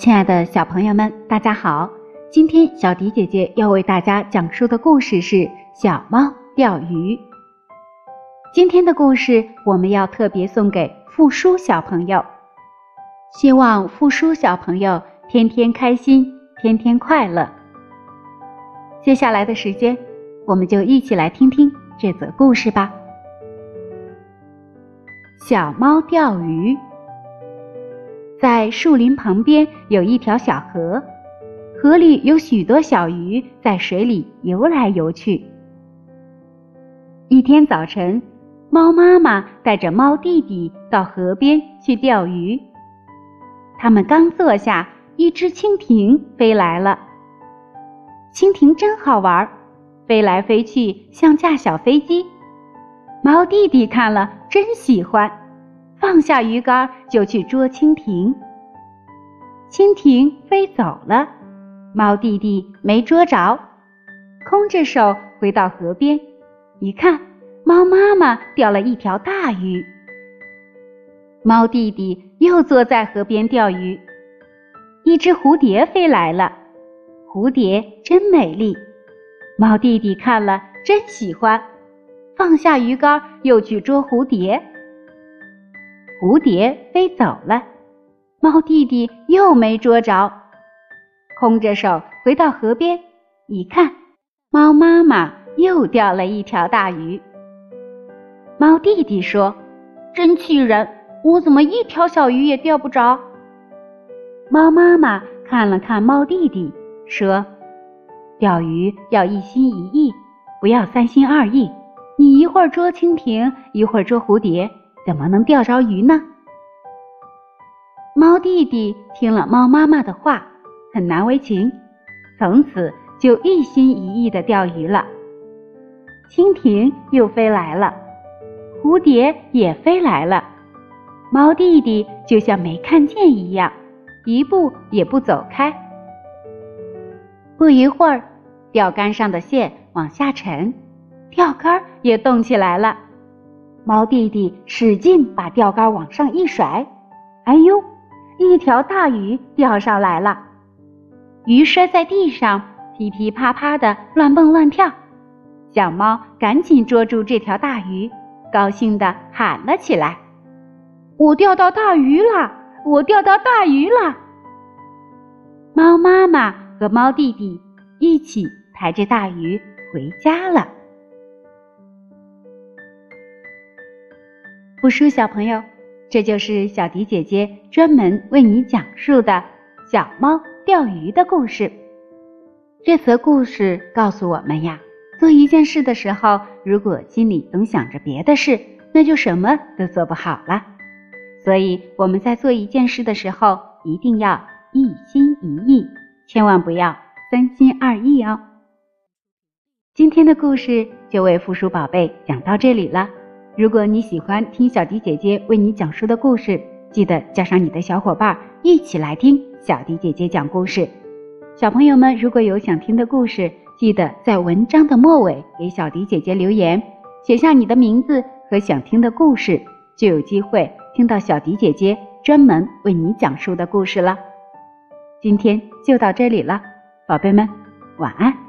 亲爱的小朋友们，大家好！今天小迪姐姐要为大家讲述的故事是《小猫钓鱼》。今天的故事我们要特别送给付叔小朋友，希望付叔小朋友天天开心，天天快乐。接下来的时间，我们就一起来听听这则故事吧。小猫钓鱼。在树林旁边有一条小河，河里有许多小鱼在水里游来游去。一天早晨，猫妈妈带着猫弟弟到河边去钓鱼。他们刚坐下，一只蜻蜓飞来了。蜻蜓真好玩，飞来飞去像架小飞机。猫弟弟看了真喜欢。放下鱼竿就去捉蜻蜓，蜻蜓飞走了，猫弟弟没捉着，空着手回到河边，一看，猫妈妈钓了一条大鱼。猫弟弟又坐在河边钓鱼，一只蝴蝶飞来了，蝴蝶真美丽，猫弟弟看了真喜欢，放下鱼竿又去捉蝴蝶。蝴蝶飞走了，猫弟弟又没捉着，空着手回到河边，一看，猫妈妈又钓了一条大鱼。猫弟弟说：“真气人，我怎么一条小鱼也钓不着？”猫妈妈看了看猫弟弟，说：“钓鱼要一心一意，不要三心二意。你一会儿捉蜻蜓，一会儿捉蝴蝶。”怎么能钓着鱼呢？猫弟弟听了猫妈妈的话，很难为情，从此就一心一意的钓鱼了。蜻蜓又飞来了，蝴蝶也飞来了，猫弟弟就像没看见一样，一步也不走开。不一会儿，钓竿上的线往下沉，钓竿也动起来了。猫弟弟使劲把钓竿往上一甩，哎呦，一条大鱼钓上来了！鱼摔在地上，噼噼啪啪的乱蹦乱跳。小猫赶紧捉住这条大鱼，高兴地喊了起来：“我钓到大鱼了！我钓到大鱼了！”猫妈妈和猫弟弟一起抬着大鱼回家了。不输小朋友，这就是小迪姐姐专门为你讲述的小猫钓鱼的故事。这则故事告诉我们呀，做一件事的时候，如果心里总想着别的事，那就什么都做不好了。所以我们在做一件事的时候，一定要一心一意，千万不要三心二意哦。今天的故事就为附属宝贝讲到这里了。如果你喜欢听小迪姐姐为你讲述的故事，记得叫上你的小伙伴一起来听小迪姐姐讲故事。小朋友们，如果有想听的故事，记得在文章的末尾给小迪姐姐留言，写下你的名字和想听的故事，就有机会听到小迪姐姐专门为你讲述的故事了。今天就到这里了，宝贝们，晚安。